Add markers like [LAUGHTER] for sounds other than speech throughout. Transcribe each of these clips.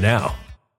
now.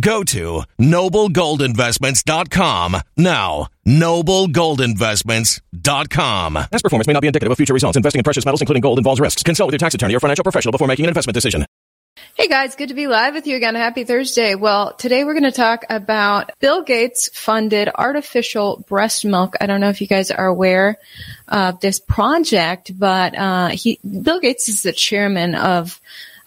Go to noblegoldinvestments.com now. Noblegoldinvestments.com. Past performance may not be indicative of future results. Investing in precious metals, including gold, involves risks. Consult with your tax attorney or financial professional before making an investment decision. Hey guys, good to be live with you again. Happy Thursday. Well, today we're going to talk about Bill Gates funded artificial breast milk. I don't know if you guys are aware of this project, but uh, he Bill Gates is the chairman of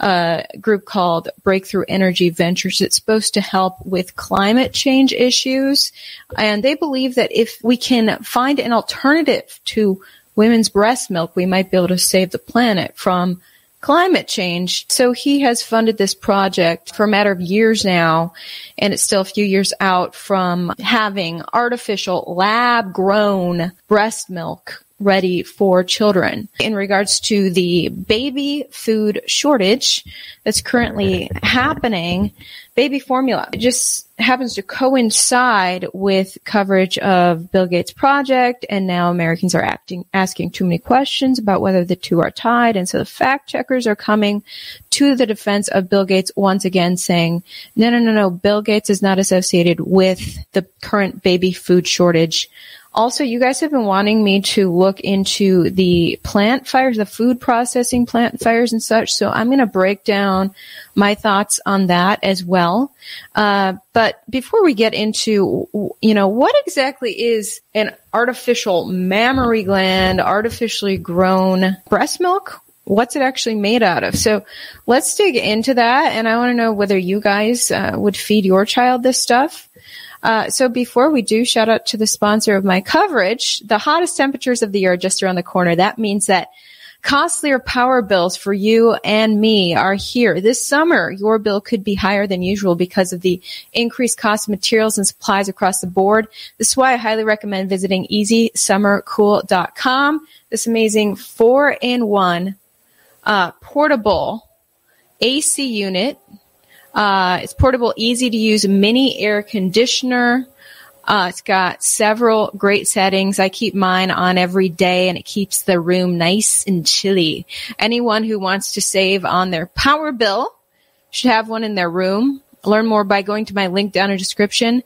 a group called Breakthrough Energy Ventures. It's supposed to help with climate change issues, and they believe that if we can find an alternative to women's breast milk, we might be able to save the planet from climate change. So he has funded this project for a matter of years now, and it's still a few years out from having artificial lab grown breast milk ready for children. In regards to the baby food shortage that's currently [LAUGHS] happening, baby formula it just happens to coincide with coverage of Bill Gates' project, and now Americans are acting, asking too many questions about whether the two are tied, and so the fact checkers are coming to the defense of Bill Gates once again, saying, "No, no, no, no. Bill Gates is not associated with the current baby food shortage." Also, you guys have been wanting me to look into the plant fires, the food processing plant fires and such. So I'm going to break down my thoughts on that as well. Uh, but before we get into, you know, what exactly is an artificial mammary gland, artificially grown breast milk? What's it actually made out of? So let's dig into that. And I want to know whether you guys uh, would feed your child this stuff. Uh, so before we do, shout out to the sponsor of my coverage. The hottest temperatures of the year are just around the corner. That means that costlier power bills for you and me are here. This summer, your bill could be higher than usual because of the increased cost of materials and supplies across the board. This is why I highly recommend visiting easysummercool.com. This amazing four in one, uh, portable AC unit uh, it's portable, easy to use mini air conditioner. Uh, it's got several great settings. I keep mine on every day and it keeps the room nice and chilly. Anyone who wants to save on their power bill should have one in their room. Learn more by going to my link down in the description,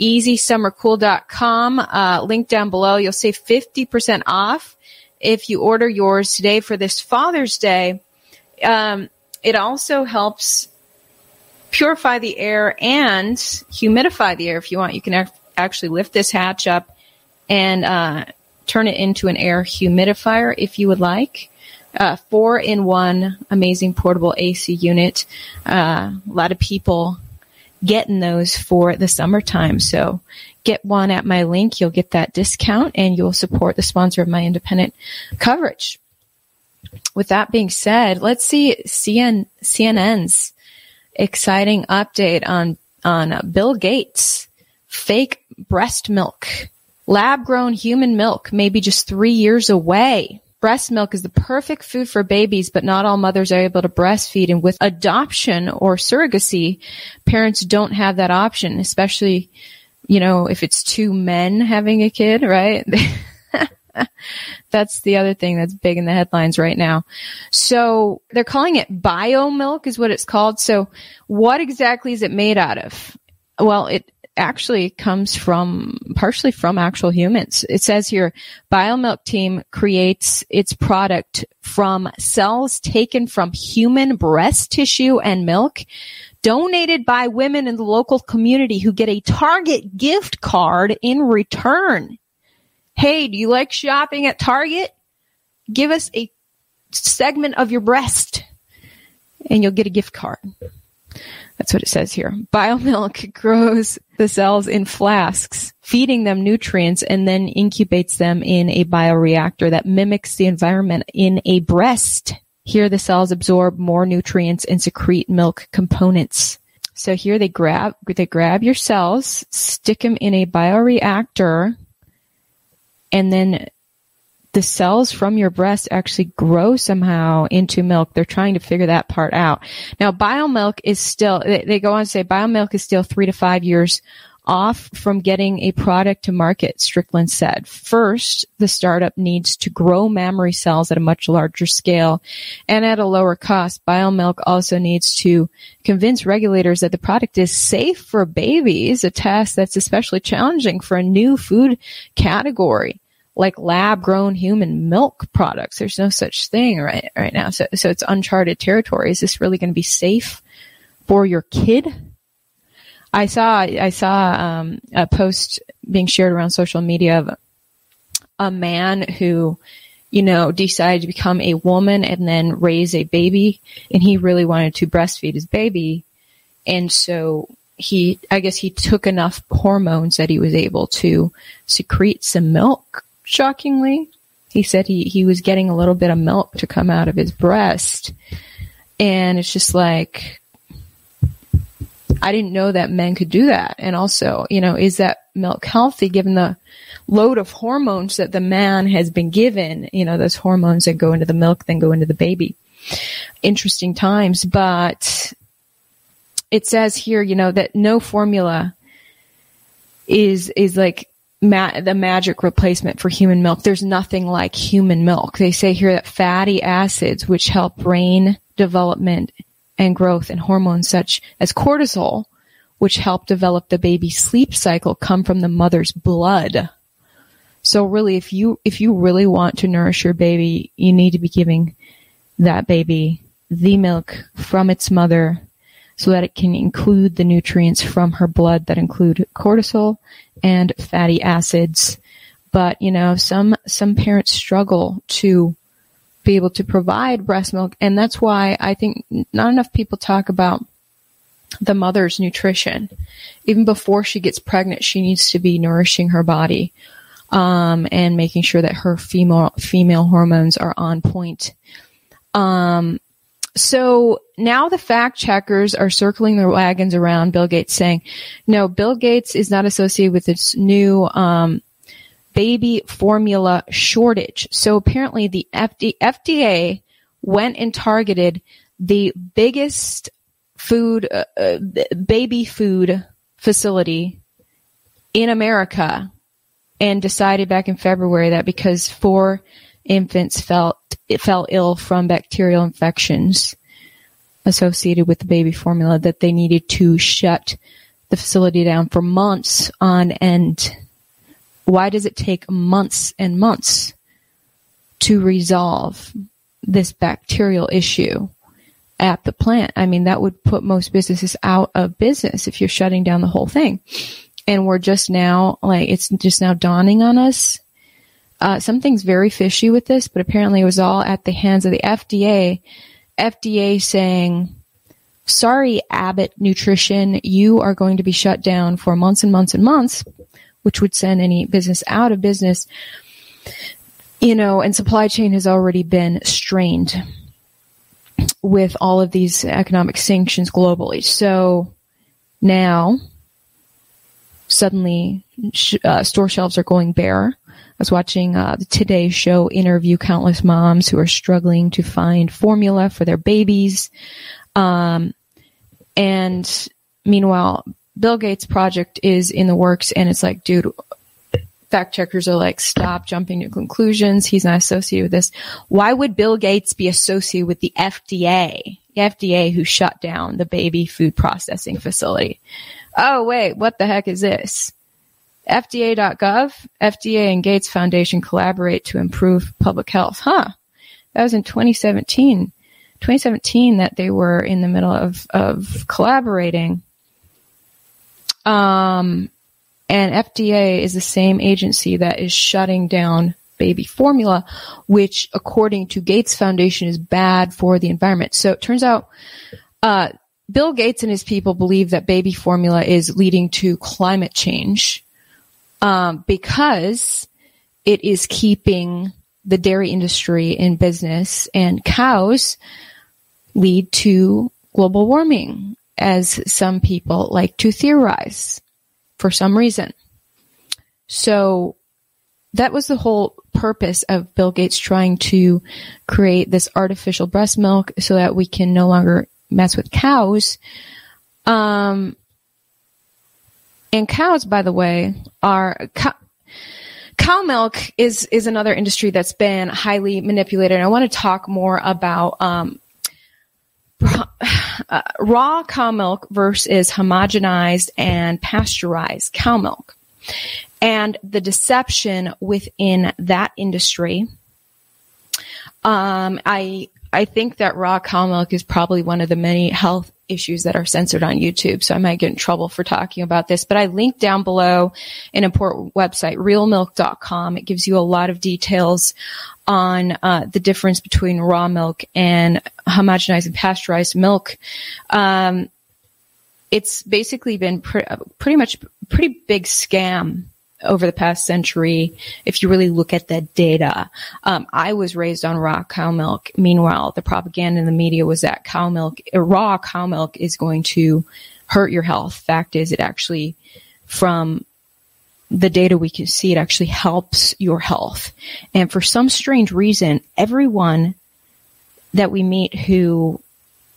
easysummercool.com. Uh, link down below. You'll save 50% off if you order yours today for this Father's Day. Um, it also helps purify the air and humidify the air if you want. You can ac- actually lift this hatch up and uh, turn it into an air humidifier if you would like. Uh, four in one amazing portable AC unit. Uh, a lot of people getting those for the summertime. So get one at my link. You'll get that discount and you'll support the sponsor of my independent coverage. With that being said, let's see CN, CNN's exciting update on on uh, Bill Gates fake breast milk. Lab grown human milk may be just three years away. Breast milk is the perfect food for babies, but not all mothers are able to breastfeed. And with adoption or surrogacy, parents don't have that option, especially, you know, if it's two men having a kid, right? [LAUGHS] [LAUGHS] that's the other thing that's big in the headlines right now. So they're calling it Biomilq is what it's called. So what exactly is it made out of? Well, it actually comes from partially from actual humans. It says here, Biomilq team creates its product from cells taken from human breast tissue and milk donated by women in the local community who get a Target gift card in return. Hey, do you like shopping at Target? Give us a segment of your breast and you'll get a gift card. That's what it says here. Biomilq [LAUGHS] grows the cells in flasks, feeding them nutrients and then incubates them in a bioreactor that mimics the environment in a breast. Here the cells absorb more nutrients and secrete milk components. So here they grab, they grab your cells, stick them in a bioreactor and then the cells from your breast actually grow somehow into milk. They're trying to figure that part out. Now, Biomilq is still, they, they go on to say Biomilq is still three to five years off from getting a product to market, Strickland said. First, the startup needs to grow mammary cells at a much larger scale and at a lower cost. Biomilq also needs to convince regulators that the product is safe for babies, a task that's especially challenging for a new food category like lab grown human milk products. There's no such thing right, right now. So, so it's uncharted territory. Is this really going to be safe for your kid? I saw I saw um, a post being shared around social media of a man who, you know, decided to become a woman and then raise a baby, and he really wanted to breastfeed his baby, and so he, I guess, he took enough hormones that he was able to secrete some milk. Shockingly, he said he he was getting a little bit of milk to come out of his breast, and it's just like I didn't know that men could do that. And also, you know, is that milk healthy given the load of hormones that the man has been given? You know, those hormones that go into the milk, then go into the baby. Interesting times, but it says here, you know, that no formula is, is like ma- the magic replacement for human milk. There's nothing like human milk. They say here that fatty acids, which help brain development and growth and hormones such as cortisol, which help develop the baby's sleep cycle come from the mother's blood. So really, if you, if you really want to nourish your baby, you need to be giving that baby the milk from its mother so that it can include the nutrients from her blood that include cortisol and fatty acids. But, you know, some, some parents struggle to be able to provide breast milk. And that's why I think not enough people talk about the mother's nutrition. Even before she gets pregnant, she needs to be nourishing her body, um, and making sure that her female, female hormones are on point. Um, so now the fact checkers are circling their wagons around Bill Gates saying, no, Bill Gates is not associated with this new, um, baby formula shortage. So apparently the FD- FDA went and targeted the biggest food, uh, uh, baby food facility in America and decided back in February that because four infants felt it fell ill from bacterial infections associated with the baby formula that they needed to shut the facility down for months on end. Why does it take months and months to resolve this bacterial issue at the plant? I mean, that would put most businesses out of business if you're shutting down the whole thing. And we're just now, like, it's just now dawning on us uh, something's very fishy with this, but apparently it was all at the hands of the FDA. FDA saying, sorry, Abbott Nutrition, you are going to be shut down for months and months and months, which would send any business out of business. You know, and supply chain has already been strained with all of these economic sanctions globally. So now suddenly uh, store shelves are going bare I was watching uh, the Today Show interview countless moms who are struggling to find formula for their babies. Um, and meanwhile, Bill Gates' project is in the works, and it's like, dude, fact checkers are like, stop jumping to conclusions. He's not associated with this. Why would Bill Gates be associated with the FDA? The FDA who shut down the baby food processing facility. Oh, wait, what the heck is this? FDA.gov, FDA and Gates Foundation collaborate to improve public health. Huh. That was in 2017. 2017 that they were in the middle of, of collaborating. Um, and FDA is the same agency that is shutting down baby formula, which according to Gates Foundation is bad for the environment. So it turns out, uh, Bill Gates and his people believe that baby formula is leading to climate change um, because it is keeping the dairy industry in business and cows lead to global warming as some people like to theorize for some reason. So that was the whole purpose of Bill Gates trying to create this artificial breast milk so that we can no longer mess with cows. Um, and cows, by the way, are cow, cow milk is is another industry that's been highly manipulated. And I want to talk more about um, [SIGHS] uh, raw cow milk versus homogenized and pasteurized cow milk, and the deception within that industry. Um, I I think that raw cow milk is probably one of the many health issues that are censored on YouTube. So I might get in trouble for talking about this, but I link down below an important website, realmilk.com. It gives you a lot of details on uh, the difference between raw milk and homogenized and pasteurized milk. Um, it's basically been pre- pretty much pretty big scam over the past century, if you really look at the data. Um, I was raised on raw cow milk. Meanwhile, the propaganda in the media was that cow milk, raw cow milk is going to hurt your health. Fact is, it actually, from the data we can see, it actually helps your health. And for some strange reason, everyone that we meet who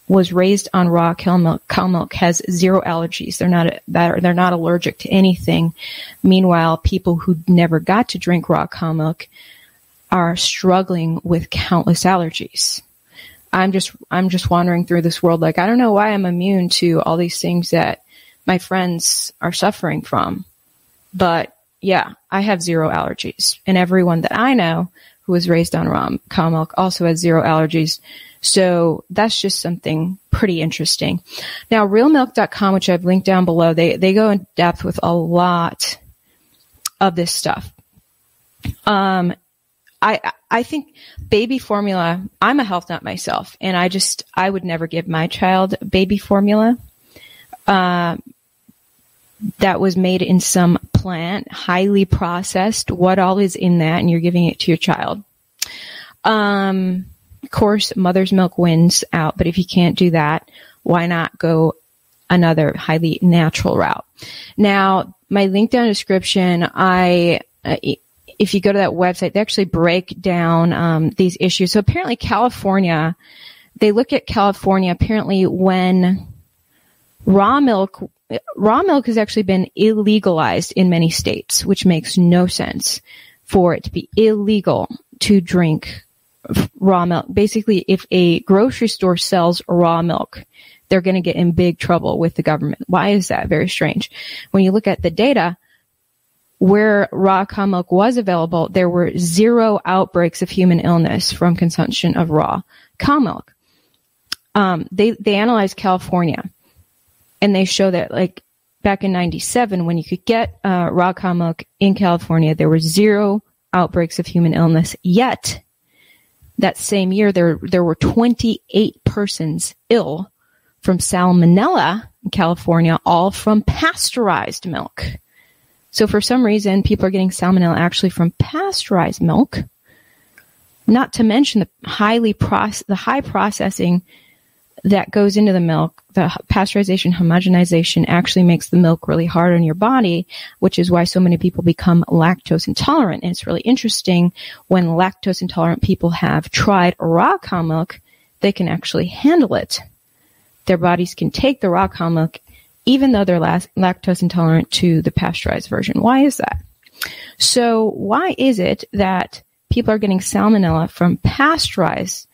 was raised on raw cow milk, cow milk has zero allergies. They're not they're not allergic to anything. Meanwhile, people who never got to drink raw cow milk are struggling with countless allergies. I'm just I'm just wandering through this world like I don't know why I'm immune to all these things that my friends are suffering from. But yeah, I have zero allergies. And everyone that I know who was raised on raw cow milk also has zero allergies. So that's just something pretty interesting. Now, realmilk.com, which I've linked down below, they, they go in depth with a lot of this stuff. Um, I, I think baby formula, I'm a health nut myself, and I just, I would never give my child baby formula. Uh, that was made in some plant, highly processed, what all is in that, and you're giving it to your child. Um, of course, mother's milk wins out, but if you can't do that, why not go another highly natural route? Now, my link down description, I, uh, if you go to that website, they actually break down um, these issues. So apparently, California, they look at California. Apparently, when raw milk, raw milk has actually been illegalized in many states, which makes no sense for it to be illegal to drink raw milk. Basically, if a grocery store sells raw milk, they're going to get in big trouble with the government. Why is that? Very strange. When you look at the data, where raw cow milk was available, there were zero outbreaks of human illness from consumption of raw cow milk. Um, they they analyzed California, and they show that like back in '97, when you could get uh, raw cow milk in California, there were zero outbreaks of human illness. Yet that same year, there, there were 28 persons ill from salmonella in California, all from pasteurized milk. So for some reason, people are getting salmonella actually from pasteurized milk. Not to mention the highly process, the high processing that goes into the milk, the pasteurization, homogenization actually makes the milk really hard on your body, which is why so many people become lactose intolerant. And it's really interesting when lactose intolerant people have tried raw cow milk, they can actually handle it. Their bodies can take the raw cow milk, even though they're lactose intolerant to the pasteurized version. Why is that? So why is it that people are getting salmonella from pasteurized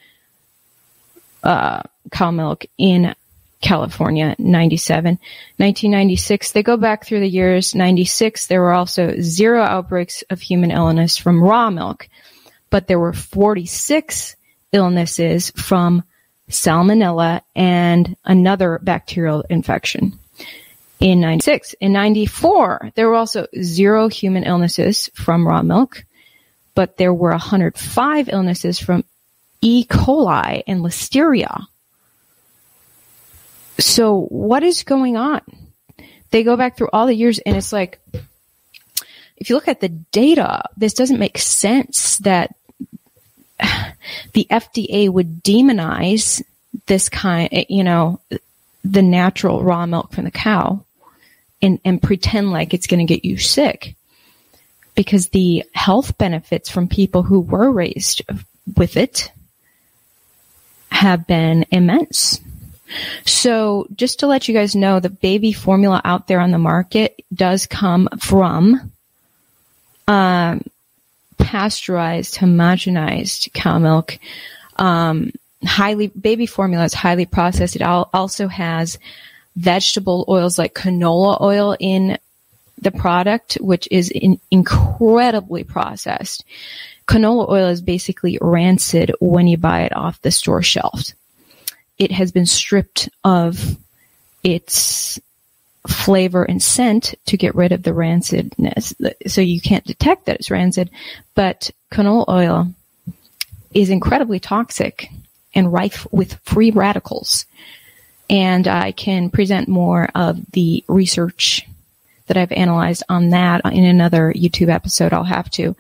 uh, cow milk in California, 97. 1996, they go back through the years. 96, there were also zero outbreaks of human illness from raw milk, but there were 46 illnesses from salmonella and another bacterial infection in 96. In 94, there were also zero human illnesses from raw milk, but there were 105 illnesses from E. coli and listeria. So what is going on? They go back through all the years and it's like, if you look at the data, this doesn't make sense that [SIGHS] the FDA would demonize this kind, you know, the natural raw milk from the cow and, and pretend like it's going to get you sick because the health benefits from people who were raised with it have been immense. So just to let you guys know, the baby formula out there on the market does come from um, pasteurized, homogenized cow milk. Um, highly baby formula is highly processed. It also has vegetable oils like canola oil in the product, which is in incredibly processed. Canola oil is basically rancid when you buy it off the store shelf. It has been stripped of its flavor and scent to get rid of the rancidness. So you can't detect that it's rancid, but canola oil is incredibly toxic and rife with free radicals. And I can present more of the research that I've analyzed on that in another YouTube episode. I'll have to.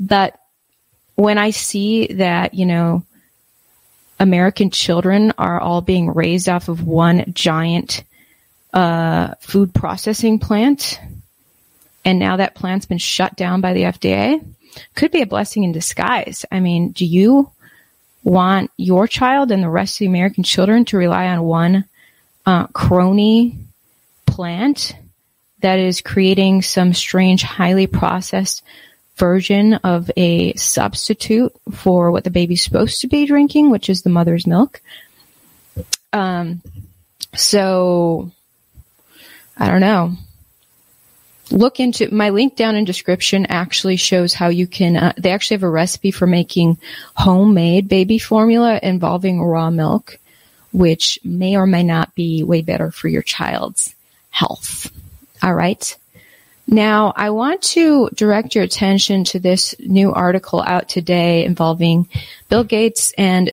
But when I see that, you know, American children are all being raised off of one giant a food processing plant, and now that plant's been shut down by the FDA. Could be a blessing in disguise. I mean, do you want your child and the rest of the American children to rely on one uh, crony plant that is creating some strange, highly processed version of a substitute for what the baby's supposed to be drinking, which is the mother's milk. Um, so I don't know. Look into my link down in description actually shows how you can, uh, they actually have a recipe for making homemade baby formula involving raw milk, which may or may not be way better for your child's health. All right. Now, I want to direct your attention to this new article out today involving Bill Gates and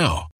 now.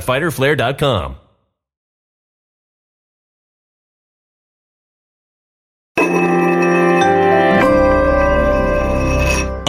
www.fighterflare.com.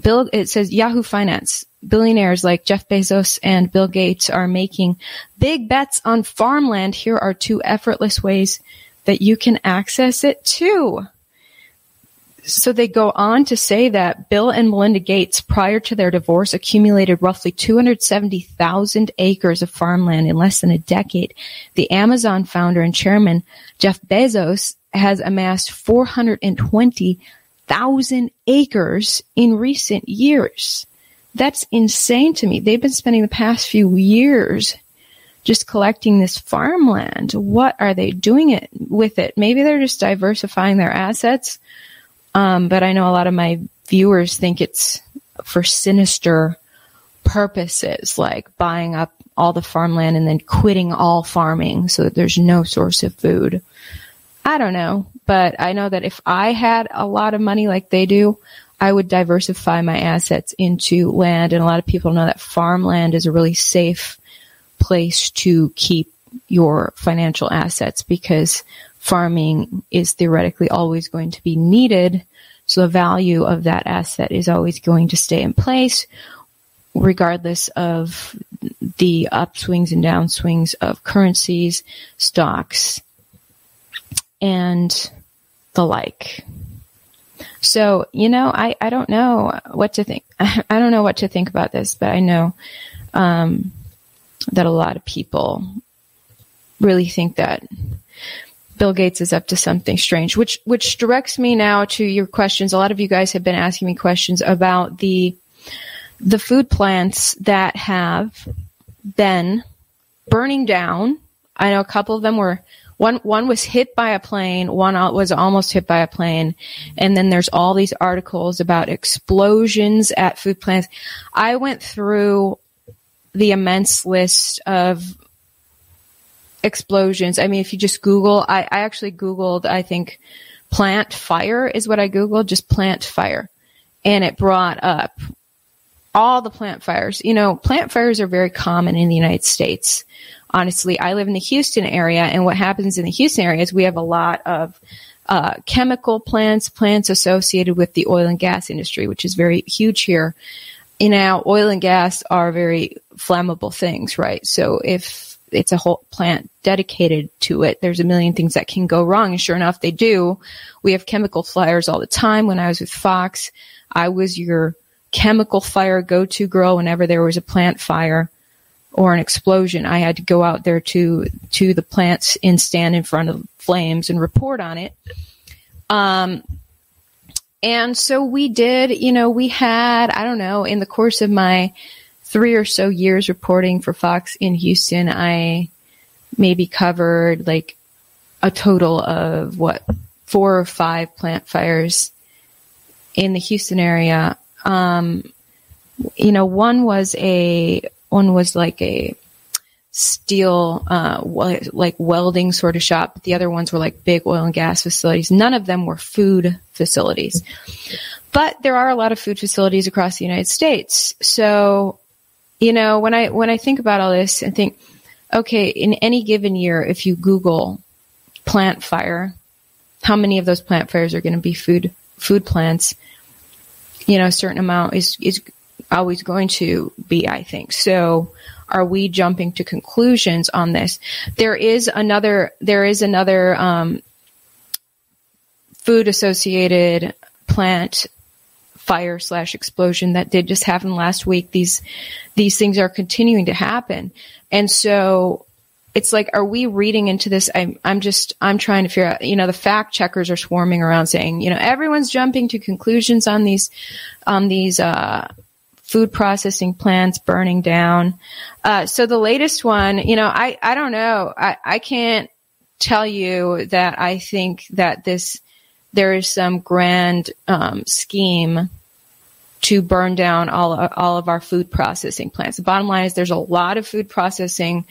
Bill, it says Yahoo Finance. Billionaires like Jeff Bezos and Bill Gates are making big bets on farmland. Here are two effortless ways that you can access it too. So they go on to say that Bill and Melinda Gates, prior to their divorce, accumulated roughly 270,000 acres of farmland in less than a decade. The Amazon founder and chairman, Jeff Bezos, has amassed 420,000 acres in recent years. That's insane to me. They've been spending the past few years just collecting this farmland. What are they doing it with it? Maybe they're just diversifying their assets. Um, but I know a lot of my viewers think it's for sinister purposes, like buying up all the farmland and then quitting all farming so that there's no source of food. I don't know, but I know that if I had a lot of money like they do, I would diversify my assets into land. And a lot of people know that farmland is a really safe place to keep your financial assets because farming is theoretically always going to be needed. So the value of that asset is always going to stay in place regardless of the upswings and downswings of currencies, stocks, and the like. So, you know, I, I don't know what to think. [LAUGHS] I don't know what to think about this, but I know, um, that a lot of people really think that Bill Gates is up to something strange, which, which directs me now to your questions. A lot of you guys have been asking me questions about the, the food plants that have been burning down. I know a couple of them were one one was hit by a plane, one was almost hit by a plane, and then there's all these articles about explosions at food plants. I went through the immense list of explosions. I mean, if you just Google, I, I actually Googled, I think plant fire is what I Googled, just plant fire. And it brought up all the plant fires. You know, plant fires are very common in the United States honestly, I live in the Houston area, and what happens in the Houston area is we have a lot of uh, chemical plants, plants associated with the oil and gas industry, which is very huge here. You know, oil and gas are very flammable things, right? So if it's a whole plant dedicated to it, there's a million things that can go wrong. And sure enough, they do. We have chemical fires all the time. When I was with Fox, I was your chemical fire go-to girl whenever there was a plant fire or an explosion, I had to go out there to to the plants and stand in front of flames and report on it. Um, and so we did. You know, we had I don't know in the course of my three or so years reporting for Fox in Houston, I maybe covered like a total of what four or five plant fires in the Houston area. Um, you know, one was a one was like a steel, uh, like welding sort of shop, but the other ones were like big oil and gas facilities. None of them were food facilities. But there are a lot of food facilities across the United States. So, you know, when I, when I think about all this and think, okay, in any given year, if you Google plant fire, how many of those plant fires are going to be food, food plants? You know, a certain amount is, is always going to be, I think. So are we jumping to conclusions on this? There is another, there is another, um, food associated plant fire slash explosion that did just happen last week. These, these things are continuing to happen. And so it's like, are we reading into this? I'm, I'm just, I'm trying to figure out, you know, the fact checkers are swarming around saying, you know, everyone's jumping to conclusions on these, on these, uh, food processing plants burning down. Uh, so the latest one, you know, I, I don't know. I, I can't tell you that I think that this, there is some grand, um, scheme to burn down all, all of our food processing plants. The bottom line is there's a lot of food processing,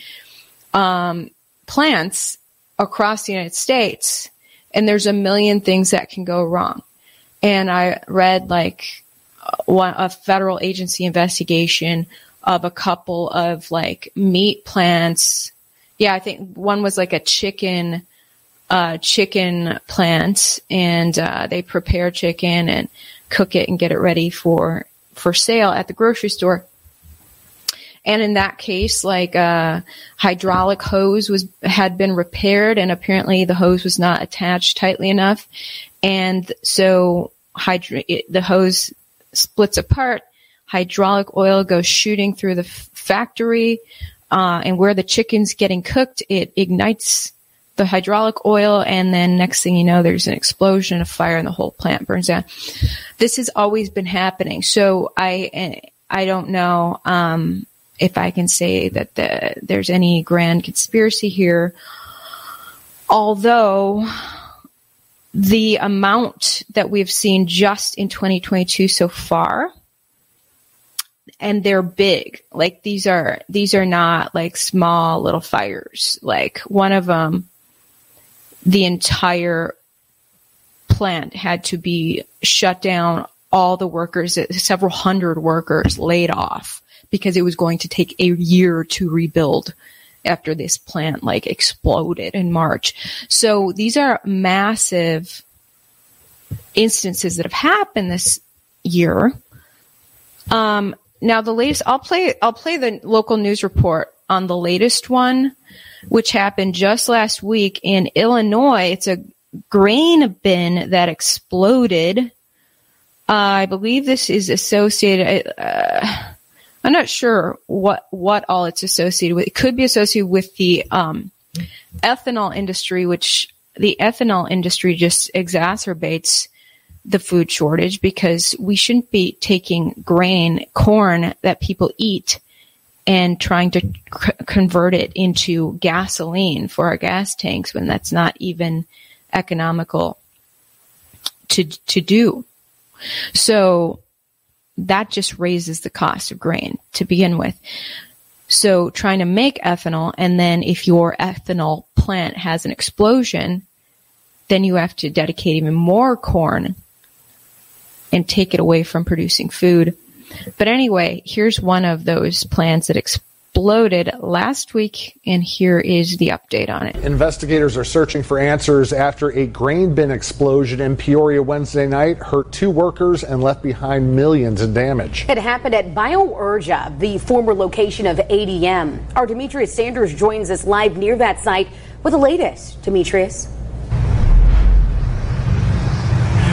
um, plants across the United States and there's a million things that can go wrong. And I read like one, a federal agency investigation of a couple of like meat plants. Yeah, I think one was like a chicken, uh, chicken plant and, uh, they prepare chicken and cook it and get it ready for, for sale at the grocery store. And in that case, like a uh, hydraulic hose was had been repaired, and apparently the hose was not attached tightly enough, and so hydra- it, the hose splits apart. Hydraulic oil goes shooting through the f- factory, uh, and where the chicken's getting cooked, it ignites the hydraulic oil, and then next thing you know, there's an explosion, a fire, and the whole plant burns down. This has always been happening. So I, I don't know um, if I can say that the, there's any grand conspiracy here. Although the amount that we've seen just in 2022 so far and they're big. Like these are these are not like small little fires. Like one of them, the entire plant had to be shut down. All the workers, several hundred workers, laid off because it was going to take a year to rebuild after this plant like exploded in March. So these are massive instances that have happened this year. Um, now the latest, I'll play, I'll play the local news report on the latest one, which happened just last week in Illinois. It's a grain bin that exploded. Uh, I believe this is associated. Uh, I'm not sure what what all it's associated with. It could be associated with the um, ethanol industry, which the ethanol industry just exacerbates the food shortage because we shouldn't be taking grain, corn that people eat and trying to c- convert it into gasoline for our gas tanks when that's not even economical to to do. So that just raises the cost of grain to begin with. So trying to make ethanol and then if your ethanol plant has an explosion, then you have to dedicate even more corn and take it away from producing food. But anyway, here's one of those plants that exploded last week, and here is the update on it. Investigators are searching for answers after a grain bin explosion in Peoria Wednesday night hurt two workers and left behind millions in damage. It happened at BioUrja, the former location of ADM. Our Demetrius Sanders joins us live near that site with the latest. Demetrius.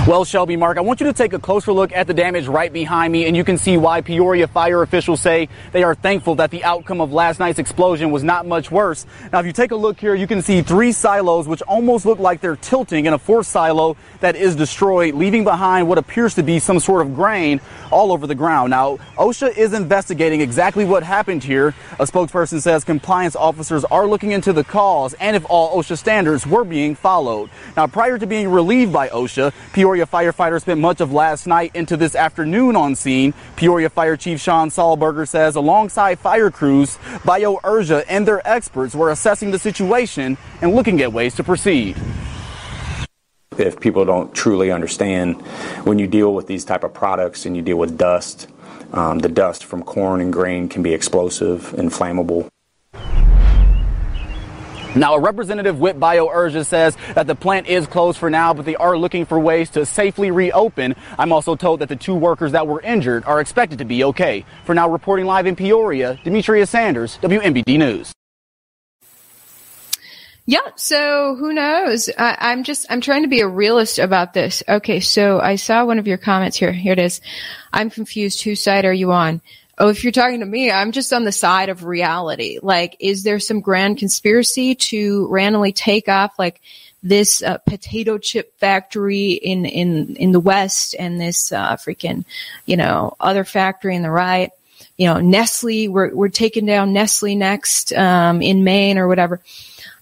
Well, Shelby, Mark, I want you to take a closer look at the damage right behind me, and you can see why Peoria fire officials say they are thankful that the outcome of last night's explosion was not much worse. Now, if you take a look here, you can see three silos, which almost look like they're tilting, and a fourth silo that is destroyed, leaving behind what appears to be some sort of grain all over the ground. Now, OSHA is investigating exactly what happened here. A spokesperson says compliance officers are looking into the cause and if all OSHA standards were being followed. Now, prior to being relieved by OSHA, Peoria Peoria firefighters spent much of last night into this afternoon on scene. Peoria Fire Chief Shawn Sollberger says alongside fire crews, BioUrja and their experts were assessing the situation and looking at ways to proceed if people don't truly understand when you deal with these type of products and you deal with dust um, the dust from corn and grain can be explosive and flammable now, a representative with BioUrja says that the plant is closed for now, but they are looking for ways to safely reopen. I'm also told that the two workers that were injured are expected to be okay. For now, reporting live in Peoria, Demetrius Sanders, WMBD News. Yeah, so who knows? I, am just, I'm trying to be a realist about this. Okay, so I saw one of your comments here. Here it is. I'm confused. Whose side are you on? Oh, if you're talking to me, I'm just on the side of reality. Like, is there some grand conspiracy to randomly take off like this uh, potato chip factory in, in, in the West and this, uh, freaking, you know, other factory in the right? You know, Nestle, we're, we're taking down Nestle next, um, in Maine or whatever.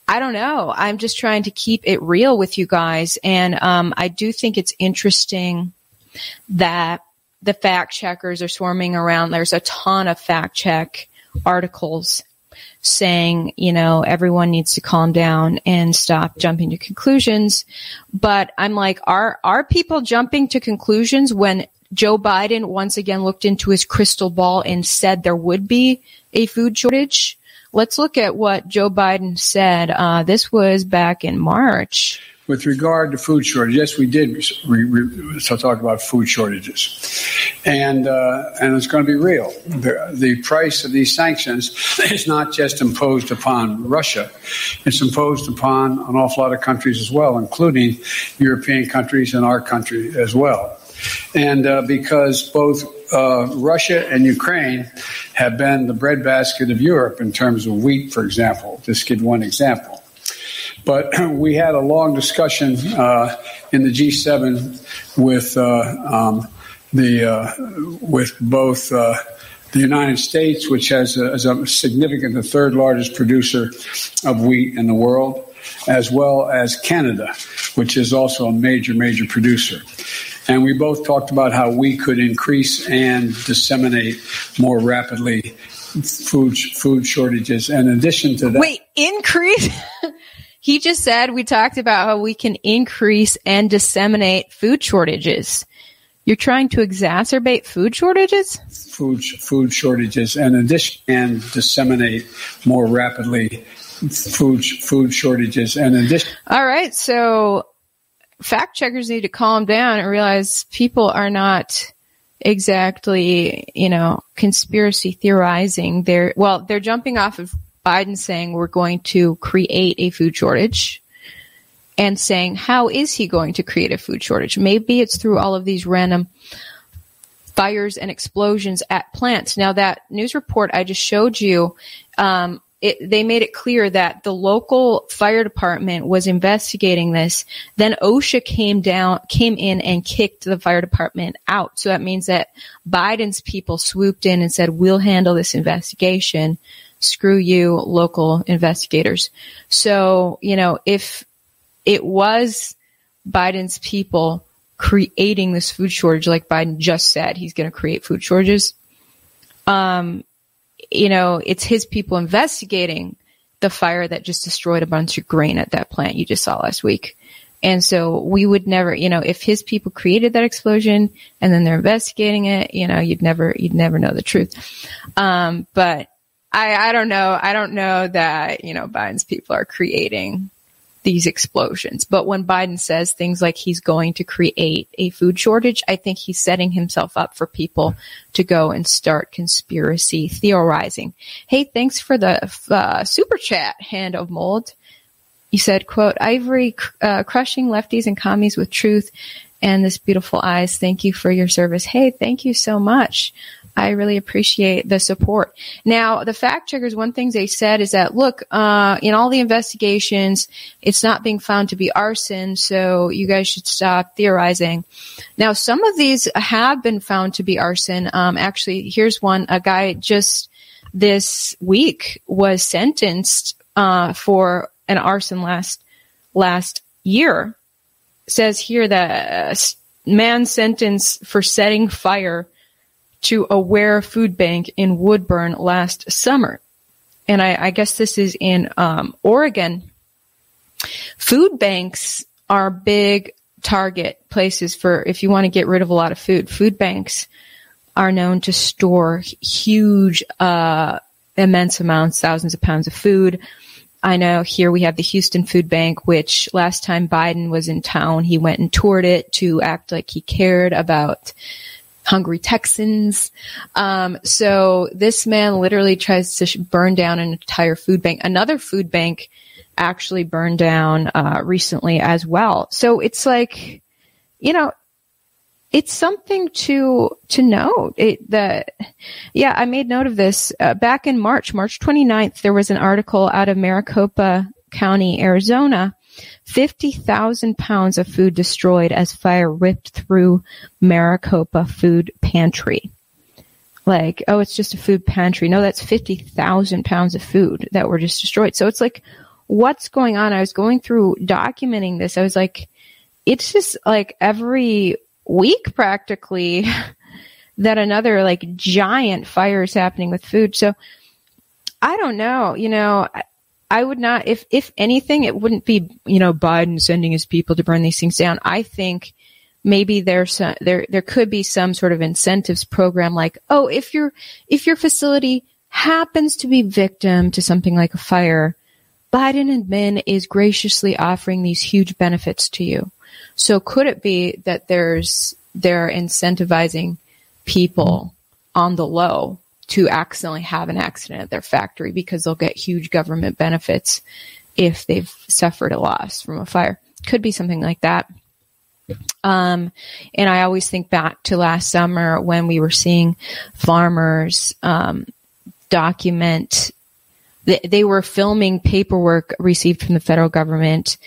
I don't know. I'm just trying to keep it real with you guys. And, um, I do think it's interesting that the fact checkers are swarming around. There's a ton of fact check articles saying, you know, everyone needs to calm down and stop jumping to conclusions. But I'm like, are, are people jumping to conclusions when Joe Biden once again looked into his crystal ball and said there would be a food shortage? Let's look at what Joe Biden said. Uh, this was back in March with regard to food shortage, yes, we did re- re- so talk about food shortages, and uh, and it's going to be real. The, the price of these sanctions [LAUGHS] is not just imposed upon Russia; it's imposed upon an awful lot of countries as well, including European countries and our country as well. And uh, because both uh, Russia and Ukraine have been the breadbasket of Europe in terms of wheat, for example, just give one example. But [CLEARS THROAT] we had a long discussion uh, in the G7 with uh, um, the uh, with both the United States, which has a, is a significant, the third largest producer of wheat in the world, as well as Canada, which is also a major, major producer. And we both talked about how we could increase and disseminate more rapidly food food shortages. And in addition to that, Wait, increase? [LAUGHS] he just said we talked about how we can increase and disseminate food shortages. You're trying to exacerbate food shortages? food food shortages and addition and disseminate more rapidly food food shortages and addition All right, so fact checkers need to calm down and realize people are not exactly, you know, conspiracy theorizing. They're well, they're jumping off of Biden saying we're going to create a food shortage and saying how is he going to create a food shortage? Maybe it's through all of these random fires and explosions at plants. Now that news report I just showed you, um, it, they made it clear that the local fire department was investigating this. Then OSHA came down, came in and kicked the fire department out. So that means that Biden's people swooped in and said, we'll handle this investigation. Screw you, local investigators. So, you know, if it was Biden's people creating this food shortage, like Biden just said, he's going to create food shortages. Um, you know, it's his people investigating the fire that just destroyed a bunch of grain at that plant you just saw last week. And so we would never, you know, if his people created that explosion and then they're investigating it, you know, you'd never, you'd never know the truth. Um, but I, I don't know. I don't know that, you know, Biden's people are creating these explosions. But when Biden says things like he's going to create a food shortage, I think he's setting himself up for people to go and start conspiracy theorizing. Hey, thanks for the uh, super chat, Hand of Mold. You said, quote, Ivory uh, crushing lefties and commies with truth and this beautiful eyes. Thank you for your service. Hey, thank you so much. I really appreciate the support. Now, the fact checkers, one thing they said is that, look, uh, in all the investigations, it's not being found to be arson, so you guys should stop theorizing. Now, some of these have been found to be arson. Um, actually, here's one. A guy just this week was sentenced, uh, for an arson last, last year. Says here that man sentenced for setting fire to AWARE food bank in Woodburn last summer. And I, I guess this is in um, Oregon. Food banks are big target places for if you want to get rid of a lot of food. Food banks are known to store huge, uh, immense amounts, thousands of pounds of food. I know here we have the Houston Food Bank, which last time Biden was in town, he went and toured it to act like he cared about hungry Texans. Um, so this man literally tries to burn down an entire food bank. Another food bank actually burned down uh, recently as well. So it's like, you know, it's something to to note. It the yeah, I made note of this uh, back in March, March 29th. There was an article out of Maricopa County, Arizona 50,000 pounds of food destroyed as fire ripped through Maricopa Food Pantry. Like, oh, it's just a food pantry. No, that's 50,000 pounds of food that were just destroyed. So it's like, what's going on? I was going through documenting this. I was like, it's just like every week practically [LAUGHS] that another like giant fire is happening with food. So I don't know, you know, I would not, if, if anything, it wouldn't be, you know, Biden sending his people to burn these things down. I think maybe there's there, there could be some sort of incentives program like, oh, if your, if your facility happens to be victim to something like a fire, Biden and admin is graciously offering these huge benefits to you. So could it be that there's, they're incentivizing people on the low to accidentally have an accident at their factory because they'll get huge government benefits if they've suffered a loss from a fire. Could be something like that. Um, and I always think back to last summer when we were seeing farmers um, document. They, they were filming paperwork received from the federal government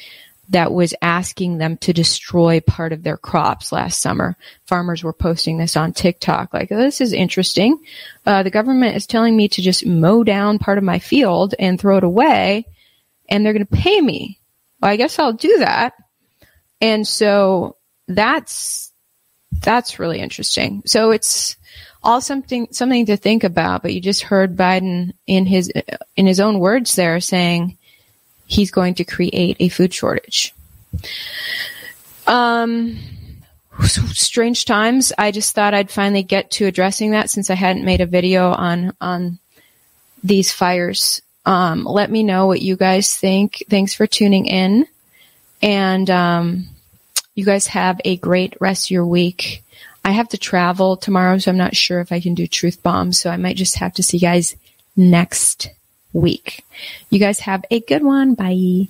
that was asking them to destroy part of their crops last summer. Farmers were posting this on TikTok, like, this is interesting. Uh, the government is telling me to just mow down part of my field and throw it away, and they're going to pay me. Well, I guess I'll do that. And so that's That's really interesting. So it's all something something to think about. But you just heard Biden in his in his own words there saying he's going to create a food shortage. Um, strange times. I just thought I'd finally get to addressing that since I hadn't made a video on on these fires. Um, let me know what you guys think. Thanks for tuning in, and um, you guys have a great rest of your week. I have to travel tomorrow, so I'm not sure if I can do truth bombs. So I might just have to see you guys next week. You guys have a good one. Bye.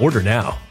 Order now.